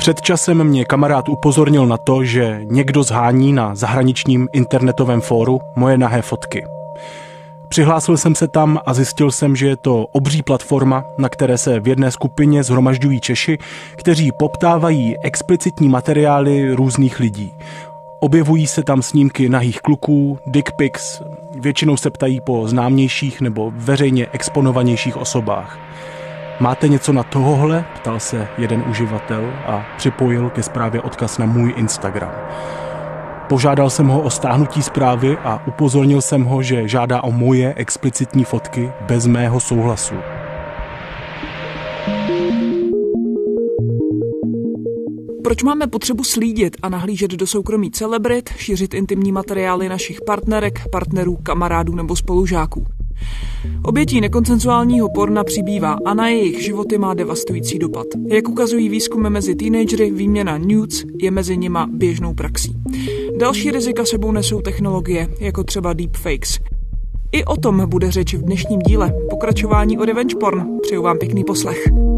Před časem mě kamarád upozornil na to, že někdo zhání na zahraničním internetovém fóru moje nahé fotky. Přihlásil jsem se tam a zjistil jsem, že je to obří platforma, na které se v jedné skupině zhromažďují Češi, kteří poptávají explicitní materiály různých lidí. Objevují se tam snímky nahých kluků, dick pics, většinou se ptají po známějších nebo veřejně exponovanějších osobách. Máte něco na tohohle? Ptal se jeden uživatel a připojil ke zprávě odkaz na můj Instagram. Požádal jsem ho o stáhnutí zprávy a upozornil jsem ho, že žádá o moje explicitní fotky bez mého souhlasu. Proč máme potřebu slídit a nahlížet do soukromí celebrit, šířit intimní materiály našich partnerek, partnerů, kamarádů nebo spolužáků? Obětí nekoncenzuálního porna přibývá a na jejich životy má devastující dopad. Jak ukazují výzkumy mezi teenagery, výměna nudes je mezi nima běžnou praxí. Další rizika sebou nesou technologie, jako třeba deepfakes. I o tom bude řeč v dnešním díle. Pokračování o revenge porn. Přeju vám pěkný poslech.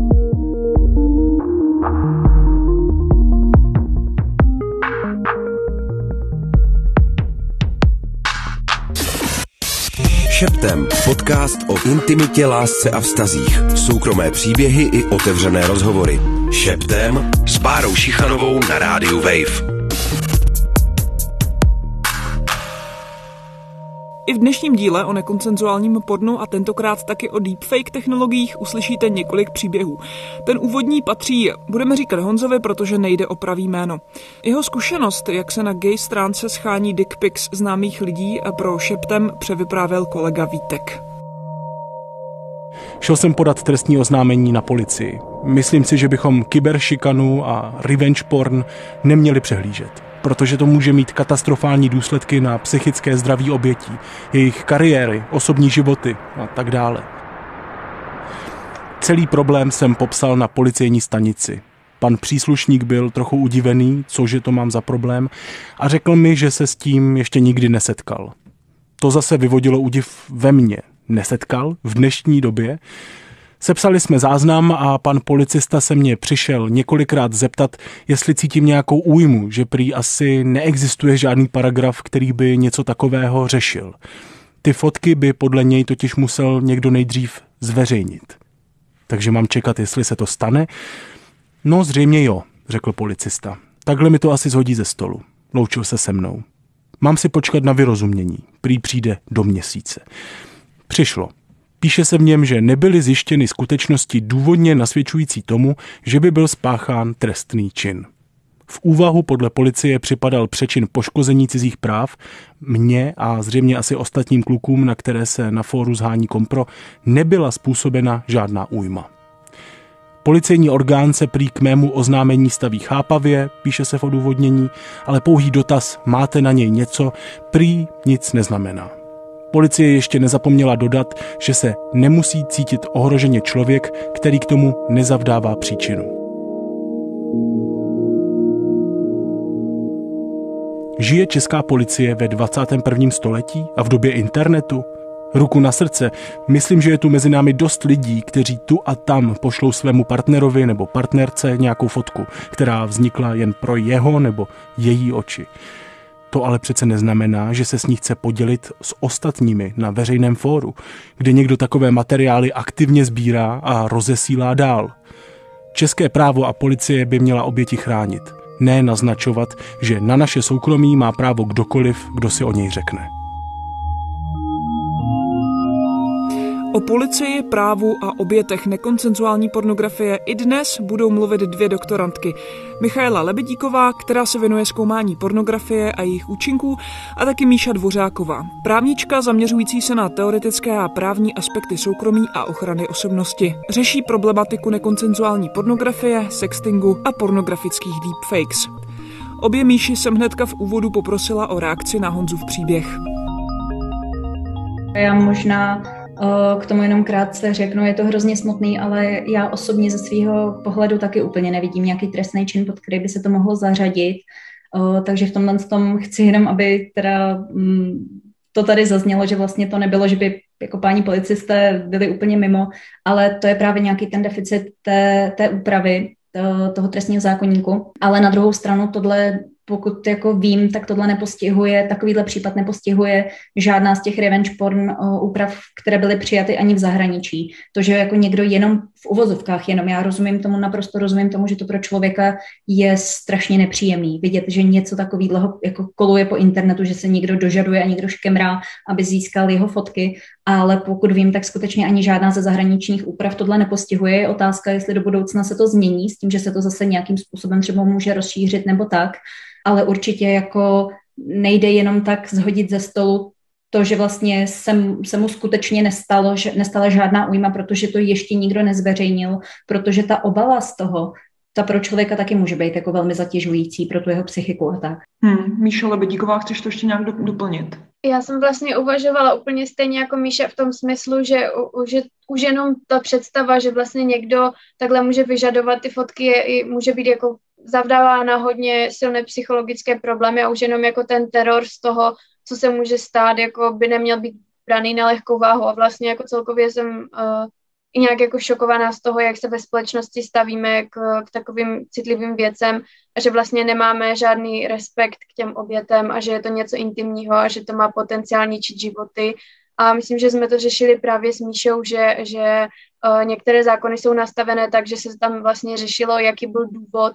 Šeptem. Podcast o intimitě, lásce a vztazích. Soukromé příběhy i otevřené rozhovory. Šeptem s Bárou Šichanovou na rádiu Wave. I v dnešním díle o nekoncenzuálním pornu a tentokrát taky o deepfake technologiích uslyšíte několik příběhů. Ten úvodní patří, budeme říkat Honzovi, protože nejde o pravý jméno. Jeho zkušenost, jak se na gay stránce schání dick pics známých lidí pro šeptem převyprávěl kolega Vítek. Šel jsem podat trestní oznámení na policii. Myslím si, že bychom kyberšikanu a revenge porn neměli přehlížet protože to může mít katastrofální důsledky na psychické zdraví obětí, jejich kariéry, osobní životy a tak dále. Celý problém jsem popsal na policejní stanici. Pan příslušník byl trochu udivený, cože to mám za problém, a řekl mi, že se s tím ještě nikdy nesetkal. To zase vyvodilo údiv ve mně. Nesetkal v dnešní době? Sepsali jsme záznam a pan policista se mě přišel několikrát zeptat, jestli cítím nějakou újmu, že prý asi neexistuje žádný paragraf, který by něco takového řešil. Ty fotky by podle něj totiž musel někdo nejdřív zveřejnit. Takže mám čekat, jestli se to stane? No, zřejmě jo, řekl policista. Takhle mi to asi zhodí ze stolu. Loučil se se mnou. Mám si počkat na vyrozumění. Prý přijde do měsíce. Přišlo. Píše se v něm, že nebyly zjištěny skutečnosti důvodně nasvědčující tomu, že by byl spáchán trestný čin. V úvahu podle policie připadal přečin poškození cizích práv, mně a zřejmě asi ostatním klukům, na které se na fóru zhání kompro, nebyla způsobena žádná újma. Policejní orgán se prý k mému oznámení staví chápavě, píše se v odůvodnění, ale pouhý dotaz máte na něj něco, prý nic neznamená. Policie ještě nezapomněla dodat, že se nemusí cítit ohroženě člověk, který k tomu nezavdává příčinu. Žije česká policie ve 21. století a v době internetu? Ruku na srdce, myslím, že je tu mezi námi dost lidí, kteří tu a tam pošlou svému partnerovi nebo partnerce nějakou fotku, která vznikla jen pro jeho nebo její oči. To ale přece neznamená, že se s ní chce podělit s ostatními na veřejném fóru, kde někdo takové materiály aktivně sbírá a rozesílá dál. České právo a policie by měla oběti chránit, ne naznačovat, že na naše soukromí má právo kdokoliv, kdo si o něj řekne. O policii, právu a obětech nekoncenzuální pornografie i dnes budou mluvit dvě doktorantky. Michaela Lebedíková, která se věnuje zkoumání pornografie a jejich účinků, a taky Míša Dvořáková, právnička zaměřující se na teoretické a právní aspekty soukromí a ochrany osobnosti. Řeší problematiku nekoncenzuální pornografie, sextingu a pornografických deepfakes. Obě Míši jsem hnedka v úvodu poprosila o reakci na Honzův příběh. Já možná k tomu jenom krátce řeknu, je to hrozně smutný, ale já osobně ze svého pohledu taky úplně nevidím nějaký trestný čin, pod který by se to mohlo zařadit. Takže v tomhle tom chci jenom, aby teda mm, to tady zaznělo, že vlastně to nebylo, že by jako páni policisté byli úplně mimo, ale to je právě nějaký ten deficit té, té úpravy, toho trestního zákonníku, ale na druhou stranu tohle pokud jako vím, tak tohle nepostihuje, takovýhle případ nepostihuje žádná z těch revenge porn uh, úprav, které byly přijaty ani v zahraničí. To, že jako někdo jenom v uvozovkách, jenom já rozumím tomu, naprosto rozumím tomu, že to pro člověka je strašně nepříjemný. Vidět, že něco takového jako koluje po internetu, že se někdo dožaduje a někdo škemrá, aby získal jeho fotky, ale pokud vím, tak skutečně ani žádná ze zahraničních úprav tohle nepostihuje. Je otázka, jestli do budoucna se to změní, s tím, že se to zase nějakým způsobem třeba může rozšířit nebo tak ale určitě jako nejde jenom tak zhodit ze stolu to, že vlastně se, se mu skutečně nestalo, že nestala žádná újma, protože to ještě nikdo nezveřejnil, protože ta obava z toho, ta pro člověka taky může být jako velmi zatěžující pro tu jeho psychiku a tak. Hmm, Míša Lebedíková, chceš to ještě nějak doplnit? Já jsem vlastně uvažovala úplně stejně jako Míša v tom smyslu, že, že už jenom ta představa, že vlastně někdo takhle může vyžadovat ty fotky, je, může být jako zavdává na hodně silné psychologické problémy a už jenom jako ten teror z toho, co se může stát, jako by neměl být braný na lehkou váhu. A vlastně jako celkově jsem uh, i nějak jako šokovaná z toho, jak se ve společnosti stavíme k, k takovým citlivým věcem že vlastně nemáme žádný respekt k těm obětem a že je to něco intimního a že to má potenciál ničit životy. A myslím, že jsme to řešili právě s Míšou, že, že uh, některé zákony jsou nastavené tak, že se tam vlastně řešilo, jaký byl důvod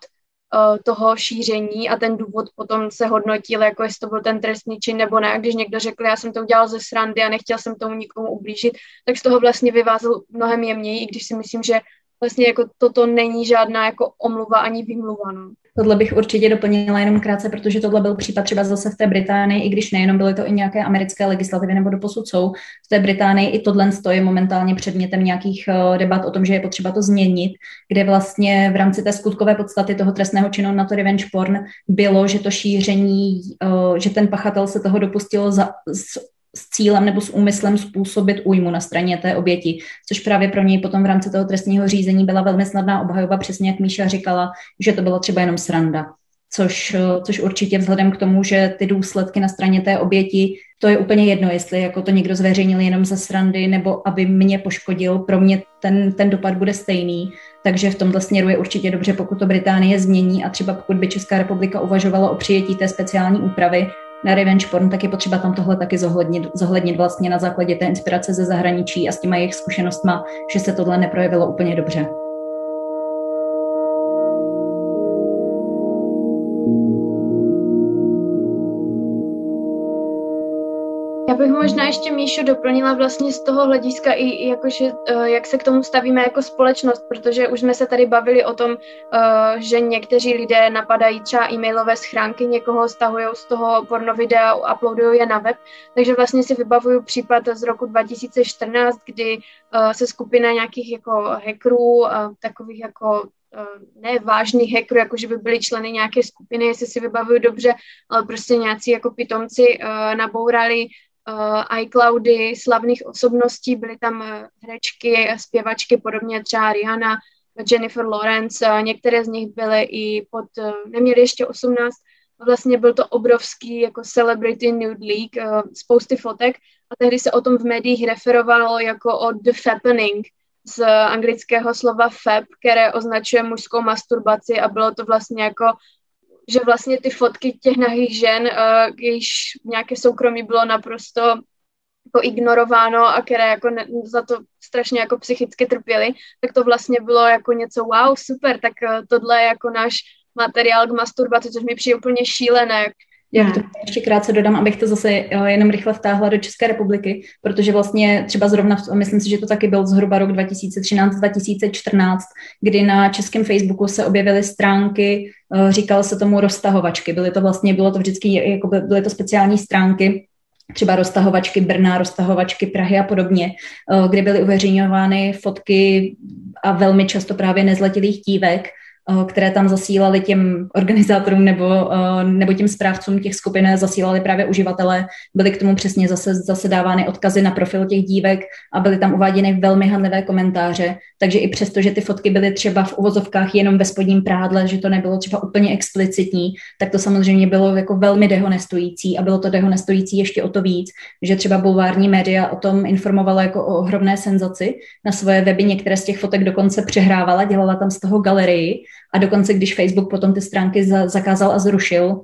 toho šíření a ten důvod potom se hodnotil, jako jestli to byl ten trestný čin nebo ne. Když někdo řekl, já jsem to udělal ze srandy a nechtěl jsem tomu nikomu ublížit, tak z toho vlastně vyvázl mnohem jemněji, i když si myslím, že vlastně jako toto není žádná jako omluva ani výmluva. No. Tohle bych určitě doplnila jenom krátce, protože tohle byl případ třeba zase v té Británii, i když nejenom byly to i nějaké americké legislativy nebo doposud jsou. V té Británii i tohle je momentálně předmětem nějakých eh, debat o tom, že je potřeba to změnit, kde vlastně v rámci té skutkové podstaty toho trestného činu na to revenge porn bylo, že to šíření, eh, že ten pachatel se toho dopustil za, s cílem nebo s úmyslem způsobit újmu na straně té oběti, což právě pro něj potom v rámci toho trestního řízení byla velmi snadná obhajoba, přesně jak Míša říkala, že to byla třeba jenom sranda. Což, což určitě vzhledem k tomu, že ty důsledky na straně té oběti, to je úplně jedno, jestli jako to někdo zveřejnil jenom za srandy, nebo aby mě poškodil, pro mě ten, ten dopad bude stejný. Takže v tomto směru je určitě dobře, pokud to Británie změní a třeba pokud by Česká republika uvažovala o přijetí té speciální úpravy, na revenge porn, tak je potřeba tam tohle taky zohlednit, zohlednit vlastně na základě té inspirace ze zahraničí a s těma jejich zkušenostma, že se tohle neprojevilo úplně dobře. Ještě Míšu doplnila vlastně z toho hlediska i, jakože, uh, jak se k tomu stavíme jako společnost, protože už jsme se tady bavili o tom, uh, že někteří lidé napadají třeba e-mailové schránky, někoho stahují z toho porno videa, uploadují je na web, takže vlastně si vybavuju případ z roku 2014, kdy uh, se skupina nějakých jako hackerů, takových jako ne vážných hackerů, jako že by byli členy nějaké skupiny, jestli si vybavuju dobře, ale prostě nějací jako pitomci nabourali uh, iCloudy slavných osobností, byly tam uh, herečky, zpěvačky, podobně třeba Rihanna, Jennifer Lawrence, uh, některé z nich byly i pod, neměly ještě 18, vlastně byl to obrovský jako Celebrity Nude uh, spousty fotek a tehdy se o tom v médiích referovalo jako o The Fappening, z anglického slova fab, které označuje mužskou masturbaci a bylo to vlastně jako že vlastně ty fotky těch nahých žen, uh, jejichž nějaké soukromí bylo naprosto jako ignorováno a které jako ne, za to strašně jako psychicky trpěly, tak to vlastně bylo jako něco wow, super, tak uh, tohle je jako náš materiál k masturbaci, což mi přijde úplně šílené. Já to ještě krátce dodám, abych to zase eh, jenom rychle vtáhla do České republiky, protože vlastně třeba zrovna, myslím si, že to taky byl zhruba rok 2013-2014, kdy na českém Facebooku se objevily stránky, eh, říkalo se tomu roztahovačky. Byly to vlastně, bylo to vždycky, jako byly to speciální stránky, třeba roztahovačky Brna, roztahovačky Prahy a podobně, eh, kde byly uveřejňovány fotky a velmi často právě nezletilých dívek, které tam zasílali těm organizátorům nebo, eh, nebo těm správcům těch skupin, zasílali právě uživatelé. Byly k tomu přesně zase, zase dávány odkazy na profil těch dívek a byly tam uváděny velmi handlivé komentáře, takže i přesto, že ty fotky byly třeba v uvozovkách jenom ve spodním prádle, že to nebylo třeba úplně explicitní, tak to samozřejmě bylo jako velmi dehonestující a bylo to dehonestující ještě o to víc, že třeba bulvární média o tom informovala jako o ohromné senzaci. Na svoje weby některé z těch fotek dokonce přehrávala, dělala tam z toho galerii a dokonce, když Facebook potom ty stránky za, zakázal a zrušil,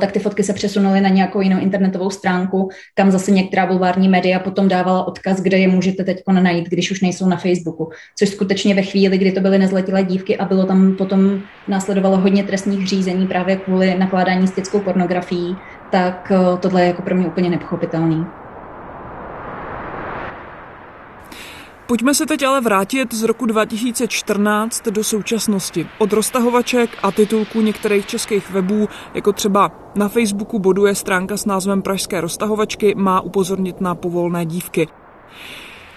tak ty fotky se přesunuly na nějakou jinou internetovou stránku, kam zase některá bulvární média potom dávala odkaz, kde je můžete teď najít, když už nejsou na Facebooku. Což skutečně ve chvíli, kdy to byly nezletilé dívky a bylo tam potom následovalo hodně trestních řízení právě kvůli nakládání s dětskou pornografií, tak tohle je jako pro mě úplně nepochopitelný. Pojďme se teď ale vrátit z roku 2014 do současnosti. Od roztahovaček a titulků některých českých webů, jako třeba na Facebooku boduje stránka s názvem Pražské roztahovačky, má upozornit na povolné dívky.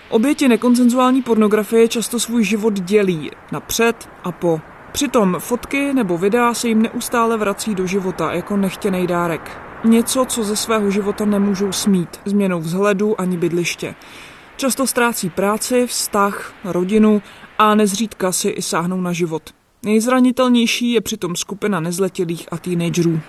Oběti nekonsenzuální pornografie často svůj život dělí na před a po. Přitom fotky nebo videa se jim neustále vrací do života jako nechtěný dárek. Něco, co ze svého života nemůžou smít, změnou vzhledu ani bydliště. Často ztrácí práci, vztah, rodinu a nezřídka si i sáhnou na život. Nejzranitelnější je přitom skupina nezletilých a teenagerů.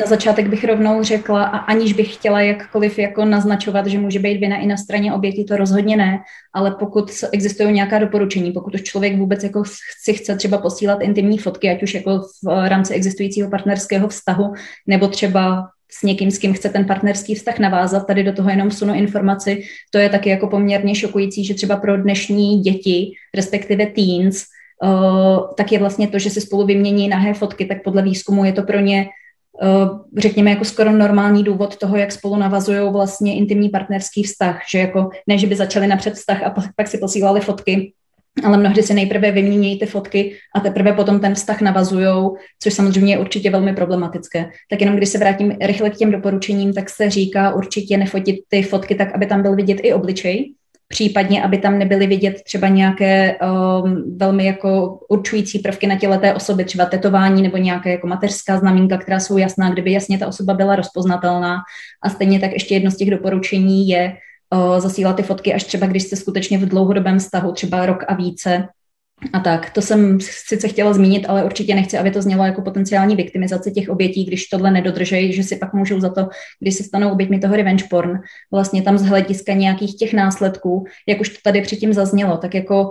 Na začátek bych rovnou řekla, a aniž bych chtěla jakkoliv jako naznačovat, že může být vina i na straně oběti, to rozhodně ne, ale pokud existují nějaká doporučení, pokud už člověk vůbec jako si chce třeba posílat intimní fotky, ať už jako v rámci existujícího partnerského vztahu, nebo třeba s někým, s kým chce ten partnerský vztah navázat. Tady do toho jenom sunu informaci. To je taky jako poměrně šokující, že třeba pro dnešní děti, respektive teens, uh, tak je vlastně to, že si spolu vymění nahé fotky, tak podle výzkumu je to pro ně uh, řekněme, jako skoro normální důvod toho, jak spolu navazují vlastně intimní partnerský vztah, že jako ne, že by začali napřed vztah a pak si posílali fotky, ale mnohdy si nejprve vymění ty fotky a teprve potom ten vztah navazujou, což samozřejmě je určitě velmi problematické. Tak jenom když se vrátím rychle k těm doporučením, tak se říká určitě nefotit ty fotky tak, aby tam byl vidět i obličej, případně, aby tam nebyly vidět třeba nějaké um, velmi jako určující prvky na těle té osoby, třeba tetování nebo nějaké jako mateřská znamínka, která jsou jasná, kdyby jasně ta osoba byla rozpoznatelná. A stejně tak ještě jedno z těch doporučení je zasílat ty fotky až třeba, když jste skutečně v dlouhodobém vztahu, třeba rok a více, a tak, to jsem sice chtěla zmínit, ale určitě nechci, aby to znělo jako potenciální viktimizace těch obětí, když tohle nedodržejí, že si pak můžou za to, když se stanou oběťmi toho revenge porn, vlastně tam z hlediska nějakých těch následků, jak už to tady předtím zaznělo, tak jako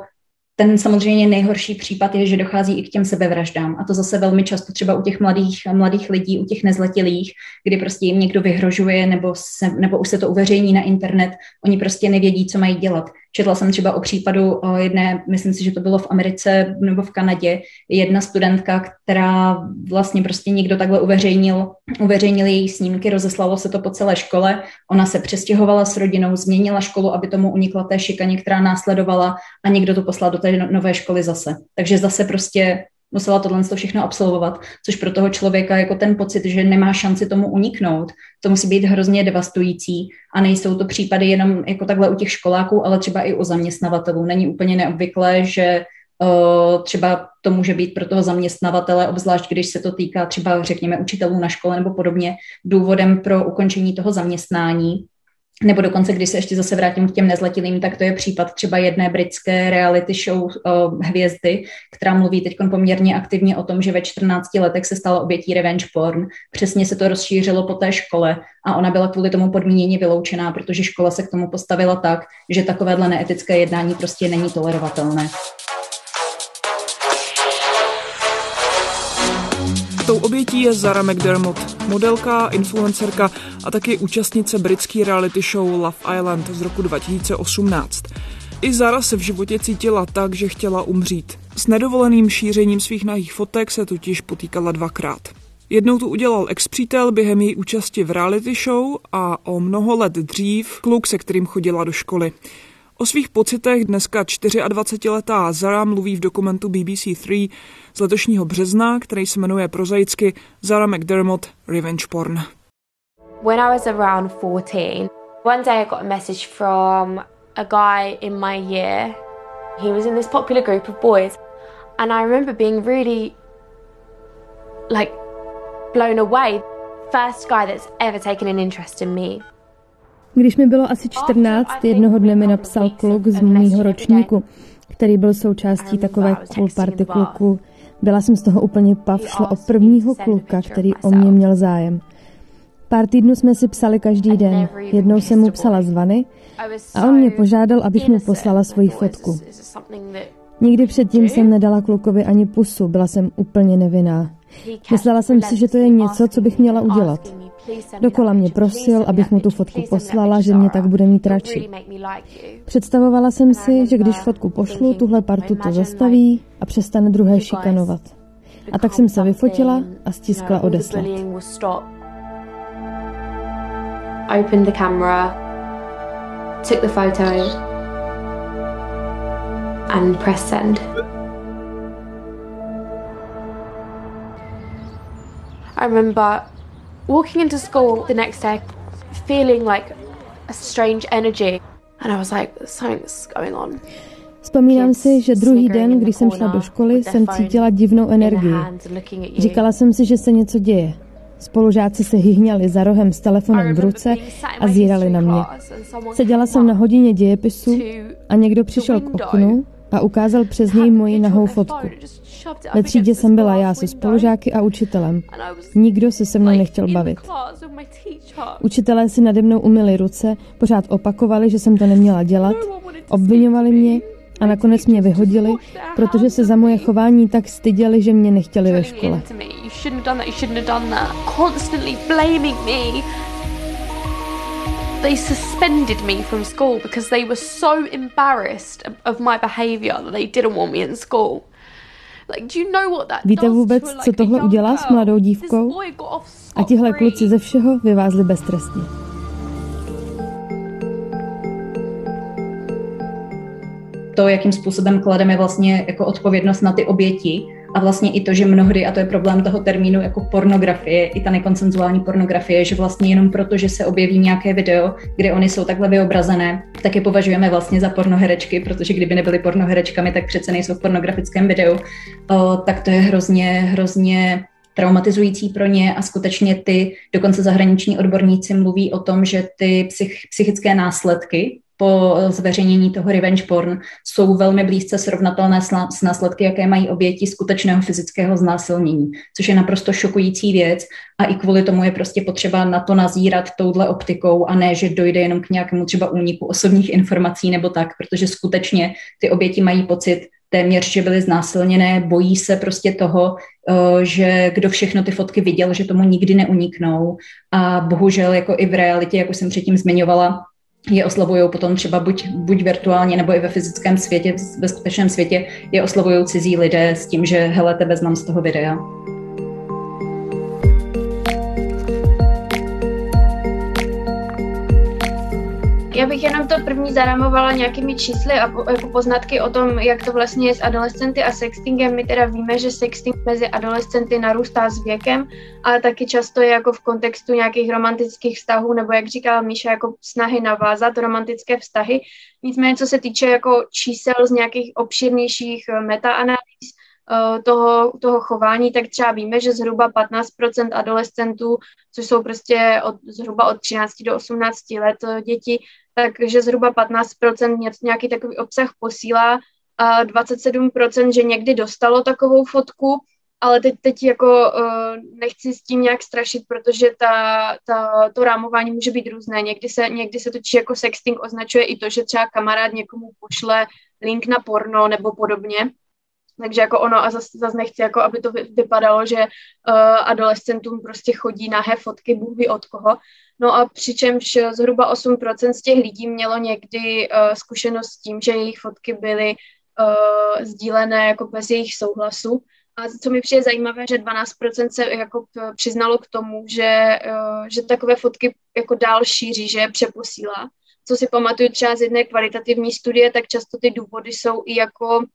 ten samozřejmě nejhorší případ je, že dochází i k těm sebevraždám. A to zase velmi často třeba u těch mladých, mladých lidí, u těch nezletilých, kdy prostě jim někdo vyhrožuje nebo, se, nebo už se to uveřejní na internet, oni prostě nevědí, co mají dělat. Četla jsem třeba o případu o jedné, myslím si, že to bylo v Americe nebo v Kanadě, jedna studentka, která vlastně prostě někdo takhle uveřejnil, uveřejnil její snímky, rozeslalo se to po celé škole, ona se přestěhovala s rodinou, změnila školu, aby tomu unikla té šikaně, která následovala a někdo to poslal do té no-, nové školy zase. Takže zase prostě musela tohle všechno absolvovat, což pro toho člověka jako ten pocit, že nemá šanci tomu uniknout, to musí být hrozně devastující a nejsou to případy jenom jako takhle u těch školáků, ale třeba i u zaměstnavatelů. Není úplně neobvyklé, že uh, třeba to může být pro toho zaměstnavatele, obzvlášť když se to týká třeba, řekněme, učitelů na škole nebo podobně, důvodem pro ukončení toho zaměstnání nebo dokonce, když se ještě zase vrátím k těm nezletilým, tak to je případ třeba jedné britské reality show uh, hvězdy, která mluví teď poměrně aktivně o tom, že ve 14 letech se stala obětí revenge porn. Přesně se to rozšířilo po té škole a ona byla kvůli tomu podmíněně vyloučená, protože škola se k tomu postavila tak, že takovéhle neetické jednání prostě není tolerovatelné. Tou obětí je Zara McDermott, modelka, influencerka a taky účastnice britské reality show Love Island z roku 2018. I Zara se v životě cítila tak, že chtěla umřít. S nedovoleným šířením svých nahých fotek se totiž potýkala dvakrát. Jednou to udělal ex-přítel během její účasti v reality show a o mnoho let dřív kluk, se kterým chodila do školy. O svých pocitech dneska 24-letá Zara mluví v dokumentu BBC3 z letošního března, který se jmenuje prozaicky Zara McDermott Revenge Porn. When I was around 14, one day I got a message from a guy in my year. He was in this popular group of boys and I remember being really like blown away. First guy that's ever taken an interest in me. Když mi bylo asi 14, jednoho dne mi napsal kluk z mýho ročníku, který byl součástí takové cool party kluku. Byla jsem z toho úplně pav, šlo o prvního kluka, který o mě měl zájem. Pár týdnů jsme si psali každý den. Jednou jsem mu psala zvany a on mě požádal, abych mu poslala svoji fotku. Nikdy předtím jsem nedala klukovi ani pusu, byla jsem úplně nevinná. Myslela jsem si, že to je něco, co bych měla udělat. Dokola mě prosil, abych mu tu fotku poslala, že mě tak bude mít radši. Představovala jsem si, že když fotku pošlu, tuhle partu to zastaví a přestane druhé šikanovat. A tak jsem se vyfotila a stiskla odeslat. Opened the camera, took the photo and pressed send. I remember walking into school the next day feeling like a strange energy and I was like something's going on. Vzpomínám si, že druhý den, když jsem šla do školy, jsem cítila divnou energii. Říkala jsem si, že se něco děje. Spolužáci se hyhňali za rohem s telefonem v ruce a zírali na mě. Seděla jsem na hodině dějepisu a někdo přišel k oknu a ukázal přes něj moji nahou fotku. Ve třídě jsem byla já se spolužáky a učitelem. Nikdo se se mnou nechtěl bavit. Učitelé si nade mnou umyli ruce, pořád opakovali, že jsem to neměla dělat, obvinovali mě a nakonec mě vyhodili, protože se za moje chování tak styděli, že mě nechtěli ve škole. They suspended me from school because they were so embarrassed of my behavior that they didn't want me in school. Víte vůbec, co tohle udělá s mladou dívkou? A tihle kluci ze všeho vyvázli beztrestně. To, jakým způsobem klademe vlastně jako odpovědnost na ty oběti, a vlastně i to, že mnohdy, a to je problém toho termínu jako pornografie, i ta nekonsenzuální pornografie, že vlastně jenom proto, že se objeví nějaké video, kde oni jsou takhle vyobrazené, tak je považujeme vlastně za pornoherečky, protože kdyby nebyly pornoherečkami, tak přece nejsou v pornografickém videu, o, tak to je hrozně, hrozně traumatizující pro ně a skutečně ty, dokonce zahraniční odborníci mluví o tom, že ty psych, psychické následky po zveřejnění toho revenge porn jsou velmi blízce srovnatelné s následky, jaké mají oběti skutečného fyzického znásilnění, což je naprosto šokující věc a i kvůli tomu je prostě potřeba na to nazírat touhle optikou a ne, že dojde jenom k nějakému třeba úniku osobních informací nebo tak, protože skutečně ty oběti mají pocit, téměř, že byly znásilněné, bojí se prostě toho, eh, že kdo všechno ty fotky viděl, že tomu nikdy neuniknou. A bohužel jako i v realitě, jak už jsem předtím zmiňovala, je oslavují potom třeba buď, buď virtuálně nebo i ve fyzickém světě, ve skutečném světě, je oslavují cizí lidé s tím, že hele, tebe znám z toho videa. Já bych jenom to první zarámovala nějakými čísly a po, jako poznatky o tom, jak to vlastně je s adolescenty a sextingem. My teda víme, že sexting mezi adolescenty narůstá s věkem, ale taky často je jako v kontextu nějakých romantických vztahů, nebo jak říkala Míša, jako snahy navázat romantické vztahy. Nicméně, co se týče jako čísel z nějakých obširnějších eh, metaanalýz, eh, toho, toho chování, tak třeba víme, že zhruba 15% adolescentů, což jsou prostě od, zhruba od 13 do 18 let eh, děti, takže zhruba 15% nějaký takový obsah posílá a 27%, že někdy dostalo takovou fotku, ale teď, teď jako uh, nechci s tím nějak strašit, protože ta, ta, to rámování může být různé. Někdy se, někdy se točí jako sexting označuje i to, že třeba kamarád někomu pošle link na porno nebo podobně. Takže jako ono a zase zas nechci, jako aby to vypadalo, že uh, adolescentům prostě chodí nahé fotky, Bůh ví od koho. No a přičemž zhruba 8% z těch lidí mělo někdy uh, zkušenost s tím, že jejich fotky byly uh, sdílené jako bez jejich souhlasu. A co mi přijde zajímavé, že 12% se jako přiznalo k tomu, že, uh, že takové fotky jako dál šíří, že je přeposílá. Co si pamatuju třeba z jedné kvalitativní studie, tak často ty důvody jsou i jako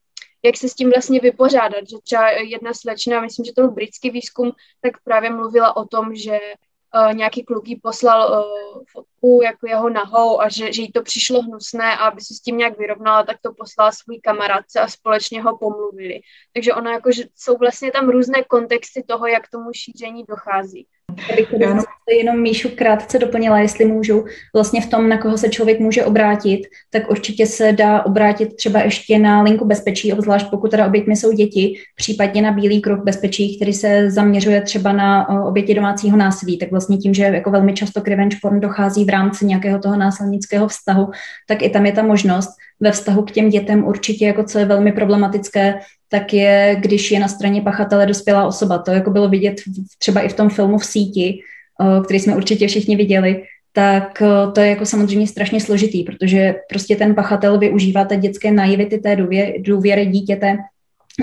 jak se s tím vlastně vypořádat, že třeba jedna slečna, myslím, že to byl britský výzkum, tak právě mluvila o tom, že uh, nějaký kluk jí poslal uh, fotku jako jeho nahou a že, že jí to přišlo hnusné a aby se s tím nějak vyrovnala, tak to poslala svůj kamarádce a společně ho pomluvili. Takže ono jako, že jsou vlastně tam různé kontexty toho, jak tomu šíření dochází. Já bych jenom Míšu krátce doplnila, jestli můžu, vlastně v tom, na koho se člověk může obrátit, tak určitě se dá obrátit třeba ještě na linku bezpečí, obzvlášť pokud teda oběťmi jsou děti, případně na Bílý kruh bezpečí, který se zaměřuje třeba na oběti domácího násilí. Tak vlastně tím, že jako velmi často k revenge porn dochází v rámci nějakého toho násilnického vztahu, tak i tam je ta možnost ve vztahu k těm dětem určitě, jako co je velmi problematické, tak je, když je na straně pachatele dospělá osoba. To jako bylo vidět třeba i v tom filmu v síti, který jsme určitě všichni viděli, tak to je jako samozřejmě strašně složitý, protože prostě ten pachatel využívá té dětské naivity, té důvěry dítěte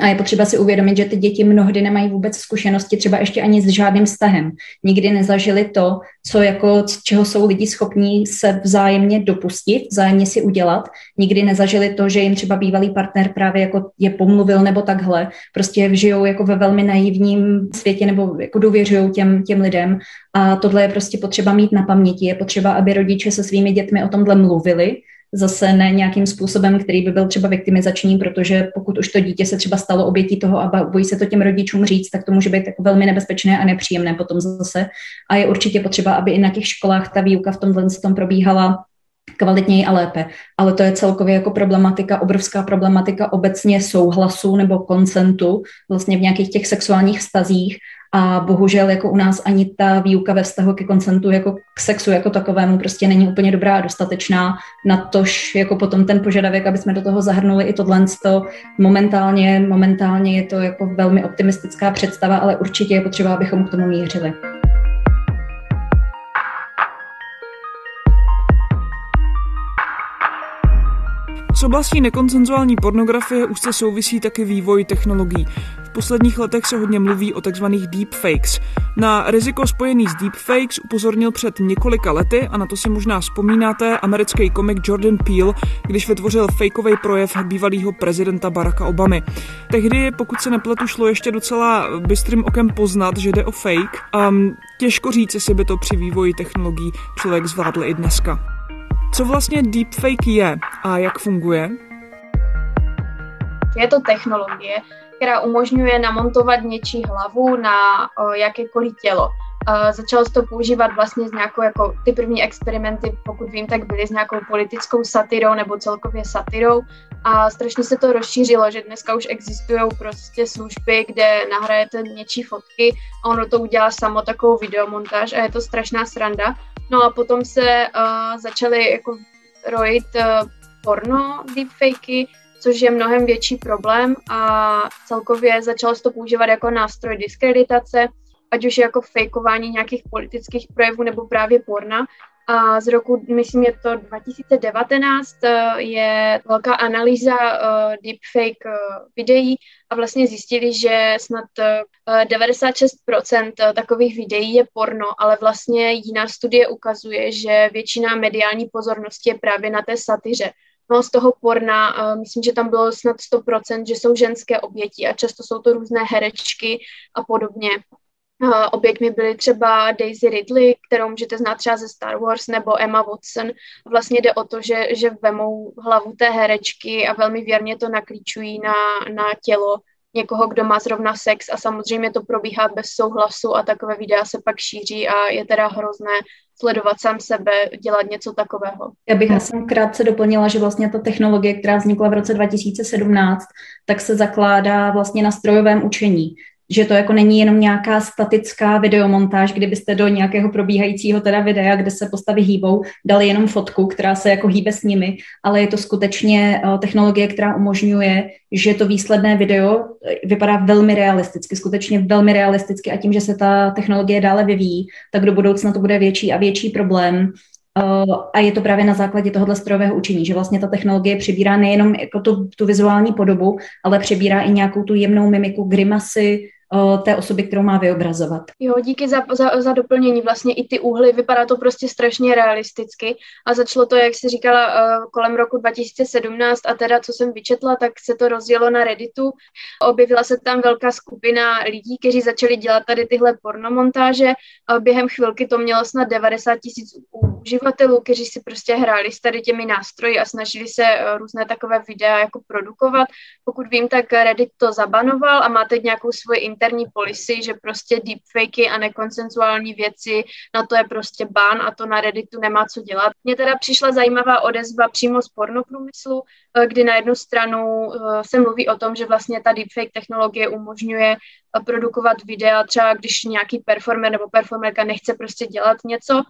a je potřeba si uvědomit, že ty děti mnohdy nemají vůbec zkušenosti třeba ještě ani s žádným vztahem. Nikdy nezažili to, co jako, čeho jsou lidi schopní se vzájemně dopustit, vzájemně si udělat. Nikdy nezažili to, že jim třeba bývalý partner právě jako je pomluvil nebo takhle. Prostě žijou jako ve velmi naivním světě nebo jako důvěřují těm, těm lidem. A tohle je prostě potřeba mít na paměti. Je potřeba, aby rodiče se svými dětmi o tomhle mluvili, zase ne nějakým způsobem, který by byl třeba viktimizační, protože pokud už to dítě se třeba stalo obětí toho a bojí se to těm rodičům říct, tak to může být jako velmi nebezpečné a nepříjemné potom zase. A je určitě potřeba, aby i na těch školách ta výuka v tomhle tom probíhala kvalitněji a lépe. Ale to je celkově jako problematika, obrovská problematika obecně souhlasu nebo koncentu vlastně v nějakých těch sexuálních vztazích a bohužel jako u nás ani ta výuka ve vztahu ke koncentu jako k sexu jako takovému prostě není úplně dobrá a dostatečná na tož jako potom ten požadavek, aby jsme do toho zahrnuli i tohle momentálně, momentálně je to jako velmi optimistická představa, ale určitě je potřeba, abychom k tomu mířili. S oblastí nekoncenzuální pornografie už se souvisí taky vývoj technologií. V posledních letech se hodně mluví o takzvaných deepfakes. Na riziko spojený s deepfakes upozornil před několika lety, a na to si možná vzpomínáte, americký komik Jordan Peele, když vytvořil fakeový projev bývalého prezidenta Baracka Obamy. Tehdy, pokud se nepletu, šlo ještě docela bystrým okem poznat, že jde o fake a těžko říct, jestli by to při vývoji technologií člověk zvládl i dneska. Co vlastně deepfake je a jak funguje? Je to technologie, která umožňuje namontovat něčí hlavu na jakékoliv tělo. Začalo se to používat vlastně s nějakou, jako ty první experimenty, pokud vím, tak byly s nějakou politickou satirou nebo celkově satirou a strašně se to rozšířilo, že dneska už existují prostě služby, kde nahrajete něčí fotky a ono to udělá samo takovou videomontáž a je to strašná sranda. No a potom se uh, začaly jako rojit uh, porno deepfakey, což je mnohem větší problém a celkově začalo se to používat jako nástroj diskreditace, ať už jako fejkování nějakých politických projevů nebo právě porna. A z roku, myslím, je to 2019, eh, je velká analýza uh, deepfake uh, videí a vlastně zjistili, že snad uh, 96% takových videí je porno, ale vlastně jiná studie ukazuje, že většina mediální pozornosti je právě na té satyře. No z toho porna, myslím, že tam bylo snad 100%, že jsou ženské oběti a často jsou to různé herečky a podobně. Uh, oběťmi byly třeba Daisy Ridley, kterou můžete znát třeba ze Star Wars, nebo Emma Watson. Vlastně jde o to, že, že vemou hlavu té herečky a velmi věrně to naklíčují na, na tělo někoho, kdo má zrovna sex a samozřejmě to probíhá bez souhlasu a takové videa se pak šíří a je teda hrozné sledovat sám sebe, dělat něco takového. Já bych asi krátce doplnila, že vlastně ta technologie, která vznikla v roce 2017, tak se zakládá vlastně na strojovém učení že to jako není jenom nějaká statická videomontáž, kdybyste do nějakého probíhajícího teda videa, kde se postavy hýbou, dali jenom fotku, která se jako hýbe s nimi, ale je to skutečně eh, technologie, která umožňuje, že to výsledné video eh, vypadá velmi realisticky, skutečně velmi realisticky a tím, že se ta technologie dále vyvíjí, tak do budoucna to bude větší a větší problém. Eh, a je to právě na základě tohohle strojového učení, že vlastně ta technologie přebírá nejenom jako tu, tu vizuální podobu, ale přebírá i nějakou tu jemnou mimiku, grimasy, té osoby, kterou má vyobrazovat. Jo, díky za, za, za doplnění. Vlastně i ty úhly, vypadá to prostě strašně realisticky a začalo to, jak jsi říkala, kolem roku 2017 a teda, co jsem vyčetla, tak se to rozjelo na Redditu. Objevila se tam velká skupina lidí, kteří začali dělat tady tyhle pornomontáže. Během chvilky to mělo snad 90 tisíc uživatelů, kteří si prostě hráli s tady těmi nástroji a snažili se různé takové videa jako produkovat. Pokud vím, tak Reddit to zabanoval a má teď nějakou svoji interní policy, že prostě deepfakey a nekonsensuální věci, na to je prostě ban a to na Redditu nemá co dělat. Mně teda přišla zajímavá odezva přímo z pornoprůmyslu, eh, kdy na jednu stranu eh, se mluví o tom, že vlastně ta deepfake technologie umožňuje produkovat videa, třeba když nějaký performer nebo performerka nechce prostě dělat něco,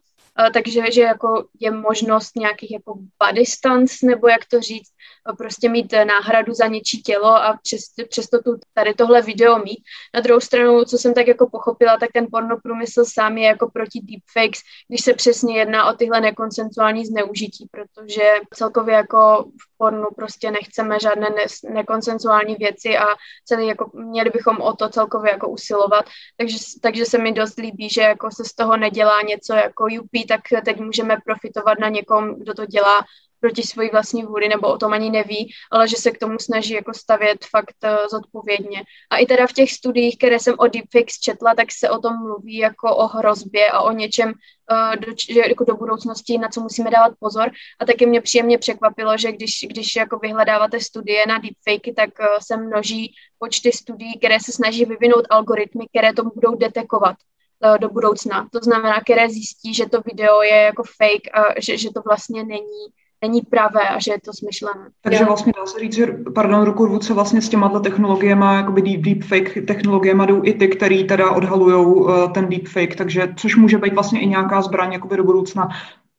takže že jako je možnost nějakých jako body stunts, nebo jak to říct, prostě mít náhradu za něčí tělo a přes, přesto tu, tady tohle video mít. Na druhou stranu, co jsem tak jako pochopila, tak ten pornoprůmysl sám je jako proti deepfakes, když se přesně jedná o tyhle nekonsensuální zneužití, protože celkově jako pornu prostě nechceme žádné ne- nekonsensuální věci a celý jako měli bychom o to celkově jako usilovat. Takže, takže se mi dost líbí, že jako se z toho nedělá něco jako UP, tak teď můžeme profitovat na někom, kdo to dělá proti svoji vlastní vůli nebo o tom ani neví, ale že se k tomu snaží jako stavět fakt uh, zodpovědně. A i teda v těch studiích, které jsem o deepfakes četla, tak se o tom mluví jako o hrozbě a o něčem uh, do, že, jako do budoucnosti, na co musíme dávat pozor. A taky mě příjemně překvapilo, že když, když jako vyhledáváte studie na deepfakey, tak uh, se množí počty studií, které se snaží vyvinout algoritmy, které to budou detekovat do budoucna. To znamená, které zjistí, že to video je jako fake a že, že to vlastně není není pravé a že je to smyšlené. Takže vlastně dá se říct, že, pardon, ruku v vlastně s těma technologiemi, jakoby deep, deepfake technologiemi jdou i ty, který teda odhalují uh, ten deepfake, takže což může být vlastně i nějaká zbraň jakoby do budoucna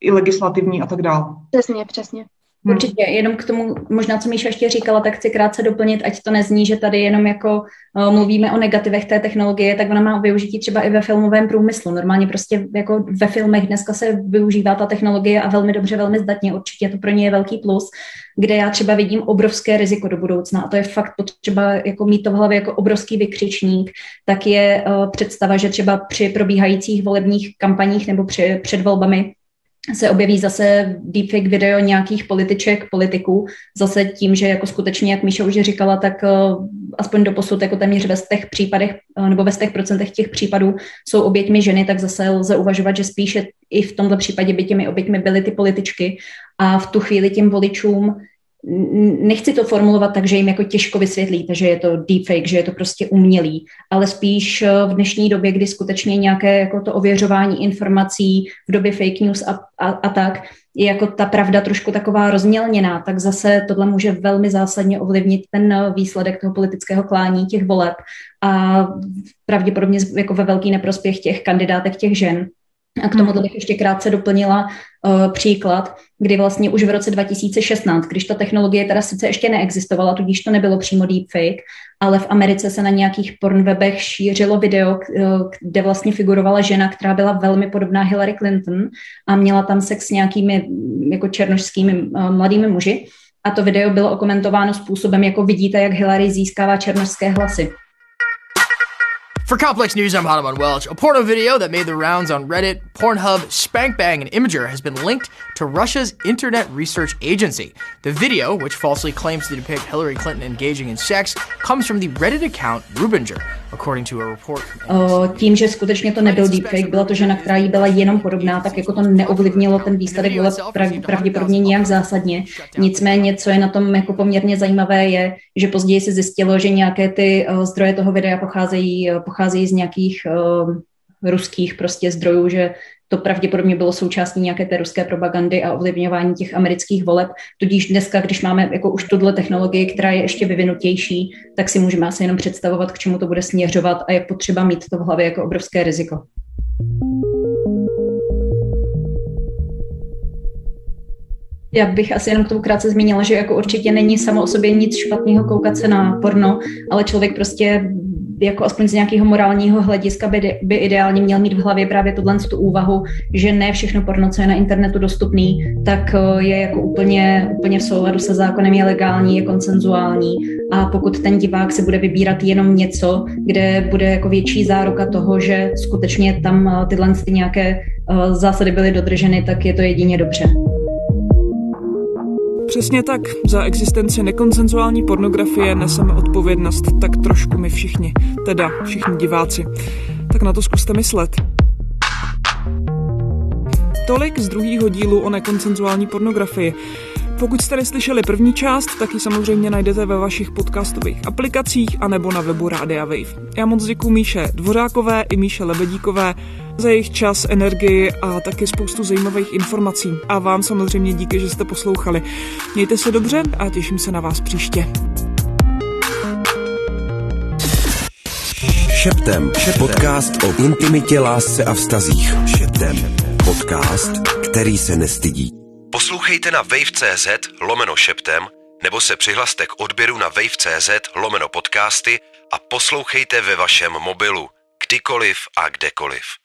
i legislativní a tak dále. Přesně, přesně. Hmm. Určitě, jenom k tomu, možná co Míša ještě říkala, tak chci krátce doplnit, ať to nezní, že tady jenom jako uh, mluvíme o negativech té technologie, tak ona má využití třeba i ve filmovém průmyslu. Normálně prostě jako ve filmech dneska se využívá ta technologie a velmi dobře, velmi zdatně. Určitě to pro ně je velký plus, kde já třeba vidím obrovské riziko do budoucna a to je fakt potřeba jako mít to v hlavě jako obrovský vykřičník, tak je uh, představa, že třeba při probíhajících volebních kampaních nebo při, před volbami se objeví zase deepfake video nějakých političek, politiků, zase tím, že jako skutečně, jak Míša už říkala, tak uh, aspoň do posud jako téměř ve těch případech uh, nebo ve těch procentech těch případů jsou oběťmi ženy, tak zase lze uvažovat, že spíše i v tomto případě by těmi oběťmi byly ty političky. A v tu chvíli těm voličům nechci to formulovat tak, že jim jako těžko vysvětlíte, že je to deepfake, že je to prostě umělý, ale spíš eh, v dnešní době, kdy skutečně nějaké jako to ověřování informací v době fake news a, a, a tak, je jako ta pravda trošku taková rozmělněná, tak zase tohle může velmi zásadně ovlivnit ten eh, výsledek toho politického klání těch voleb a pravděpodobně jako ve velký neprospěch těch kandidátek těch žen. A k tomu bych ještě krátce doplnila uh, příklad, kdy vlastně už v roce 2016, když ta technologie teda sice ještě neexistovala, tudíž to nebylo přímo deepfake, ale v Americe se na nějakých pornwebech šířilo video, uh, kde vlastně figurovala žena, která byla velmi podobná Hillary Clinton a měla tam sex s nějakými jako černožskými uh, mladými muži. A to video bylo okomentováno způsobem, jako vidíte, jak Hillary získává černožské hlasy. For Complex News, I'm Hanaman Welch. A porno video that made the rounds on Reddit, Pornhub, SpankBang, and Imager has been linked to Russia's Internet Research Agency. The video, which falsely claims to depict Hillary Clinton engaging in sex, comes from the Reddit account Rubinger, tím, že skutečně to nebyl deepfake, byla to žena, která jí byla jenom podobná, tak jako to neovlivnilo ten výsledek voleb pravděpodobně nijak zásadně. Nicméně, co je na tom jako poměrně zajímavé, je, že později se zjistilo, že nějaké ty zdroje toho videa pocházejí, pocházejí z nějakých ruských prostě zdrojů, že to pravděpodobně bylo součástí nějaké té ruské propagandy a ovlivňování těch amerických voleb. Tudíž dneska, když máme jako už tuhle technologii, která je ještě vyvinutější, tak si můžeme asi jenom představovat, k čemu to bude směřovat a jak potřeba mít to v hlavě jako obrovské riziko. Já bych asi jenom k tomu krátce zmínila, že jako určitě není samo o sobě nic špatného koukat se na porno, ale člověk prostě jako aspoň z nějakého morálního hlediska by, by ideálně měl mít v hlavě právě tuhle tu úvahu, že ne všechno porno, co je na internetu dostupný, tak eh, je jako úplně, úplně v souladu se zákonem, je legální, je konsenzuální a pokud ten divák se bude vybírat jenom něco, kde bude jako větší záruka toho, že skutečně tam eh, tyhle ty nějaké eh, zásady byly dodrženy, tak je to jedině dobře. Přesně tak, za existenci nekonsenzuální pornografie neseme odpovědnost tak trošku my všichni, teda všichni diváci. Tak na to zkuste myslet. Tolik z druhého dílu o nekonsenzuální pornografii. Pokud jste neslyšeli první část, tak ji samozřejmě najdete ve vašich podcastových aplikacích anebo na webu Rádia Wave. Já moc děkuji Míše Dvořákové i Míše Lebedíkové za jejich čas, energii a taky spoustu zajímavých informací. A vám samozřejmě díky, že jste poslouchali. Mějte se dobře a těším se na vás příště. Šeptem. Šeptem. Podcast o intimitě, lásce a vztazích. Šeptem. Podcast, který se nestydí. Poslouchejte na wave.cz lomeno šeptem nebo se přihlaste k odběru na wave.cz lomeno podcasty a poslouchejte ve vašem mobilu, kdykoliv a kdekoliv.